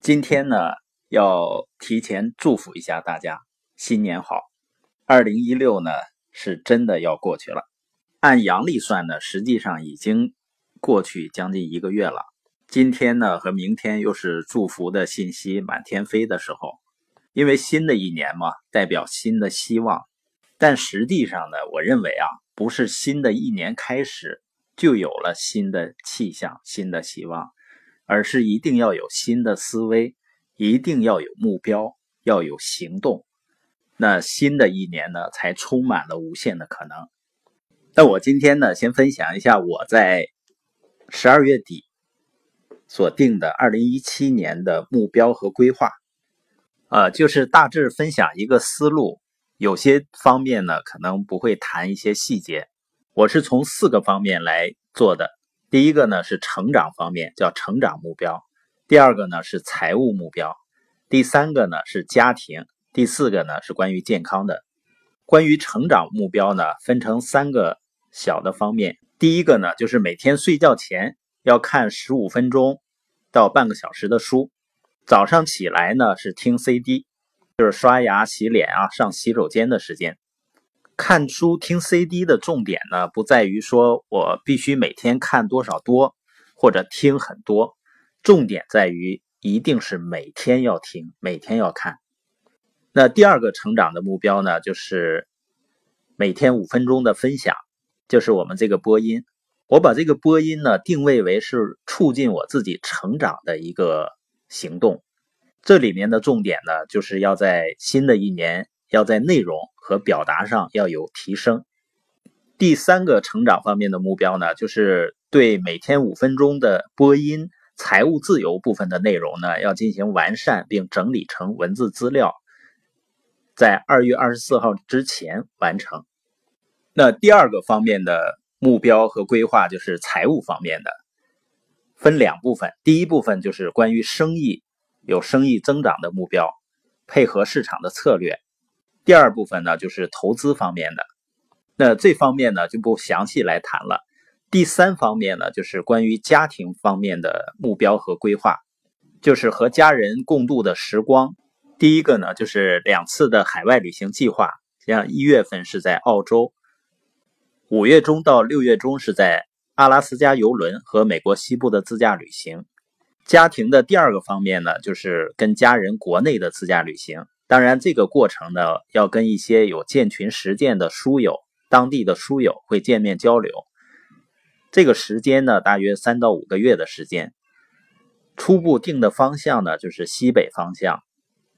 今天呢，要提前祝福一下大家，新年好！二零一六呢，是真的要过去了。按阳历算呢，实际上已经过去将近一个月了。今天呢和明天又是祝福的信息满天飞的时候，因为新的一年嘛，代表新的希望。但实际上呢，我认为啊，不是新的一年开始就有了新的气象、新的希望。而是一定要有新的思维，一定要有目标，要有行动，那新的一年呢，才充满了无限的可能。那我今天呢，先分享一下我在十二月底所定的二零一七年的目标和规划，呃，就是大致分享一个思路，有些方面呢，可能不会谈一些细节，我是从四个方面来做的。第一个呢是成长方面，叫成长目标；第二个呢是财务目标；第三个呢是家庭；第四个呢是关于健康的。关于成长目标呢，分成三个小的方面。第一个呢就是每天睡觉前要看十五分钟到半个小时的书，早上起来呢是听 CD，就是刷牙、洗脸啊、上洗手间的时间。看书听 CD 的重点呢，不在于说我必须每天看多少多，或者听很多，重点在于一定是每天要听，每天要看。那第二个成长的目标呢，就是每天五分钟的分享，就是我们这个播音。我把这个播音呢定位为是促进我自己成长的一个行动。这里面的重点呢，就是要在新的一年。要在内容和表达上要有提升。第三个成长方面的目标呢，就是对每天五分钟的播音财务自由部分的内容呢，要进行完善并整理成文字资料，在二月二十四号之前完成。那第二个方面的目标和规划就是财务方面的，分两部分。第一部分就是关于生意，有生意增长的目标，配合市场的策略。第二部分呢，就是投资方面的，那这方面呢就不详细来谈了。第三方面呢，就是关于家庭方面的目标和规划，就是和家人共度的时光。第一个呢，就是两次的海外旅行计划，像一月份是在澳洲，五月中到六月中是在阿拉斯加游轮和美国西部的自驾旅行。家庭的第二个方面呢，就是跟家人国内的自驾旅行。当然，这个过程呢，要跟一些有建群实践的书友、当地的书友会见面交流。这个时间呢，大约三到五个月的时间。初步定的方向呢，就是西北方向、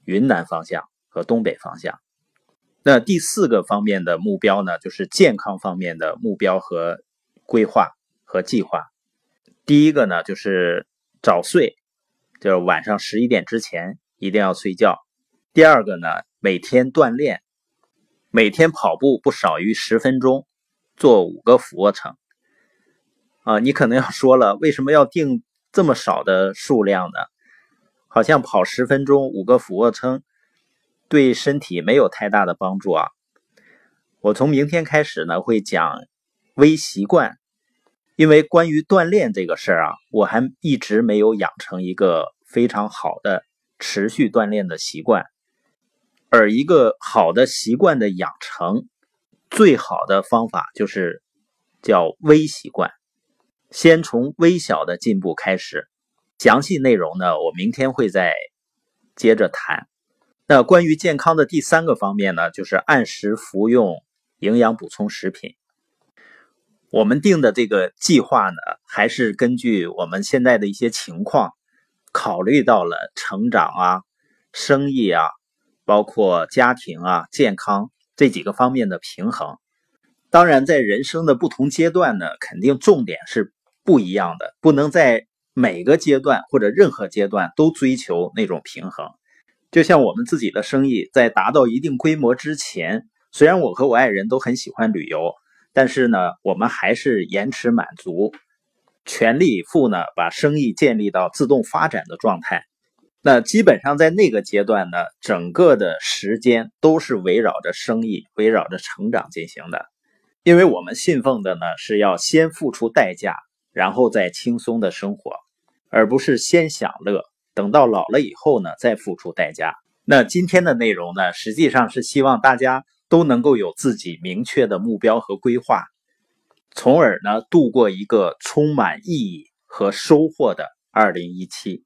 云南方向和东北方向。那第四个方面的目标呢，就是健康方面的目标和规划和计划。第一个呢，就是早睡，就是晚上十一点之前一定要睡觉。第二个呢，每天锻炼，每天跑步不少于十分钟，做五个俯卧撑。啊，你可能要说了，为什么要定这么少的数量呢？好像跑十分钟五个俯卧撑，对身体没有太大的帮助啊。我从明天开始呢，会讲微习惯，因为关于锻炼这个事儿啊，我还一直没有养成一个非常好的持续锻炼的习惯。而一个好的习惯的养成，最好的方法就是叫微习惯，先从微小的进步开始。详细内容呢，我明天会再接着谈。那关于健康的第三个方面呢，就是按时服用营养补充食品。我们定的这个计划呢，还是根据我们现在的一些情况，考虑到了成长啊、生意啊。包括家庭啊、健康这几个方面的平衡，当然在人生的不同阶段呢，肯定重点是不一样的，不能在每个阶段或者任何阶段都追求那种平衡。就像我们自己的生意在达到一定规模之前，虽然我和我爱人都很喜欢旅游，但是呢，我们还是延迟满足，全力以赴呢，把生意建立到自动发展的状态。那基本上在那个阶段呢，整个的时间都是围绕着生意、围绕着成长进行的，因为我们信奉的呢是要先付出代价，然后再轻松的生活，而不是先享乐等到老了以后呢，再付出代价。那今天的内容呢，实际上是希望大家都能够有自己明确的目标和规划，从而呢度过一个充满意义和收获的二零一七。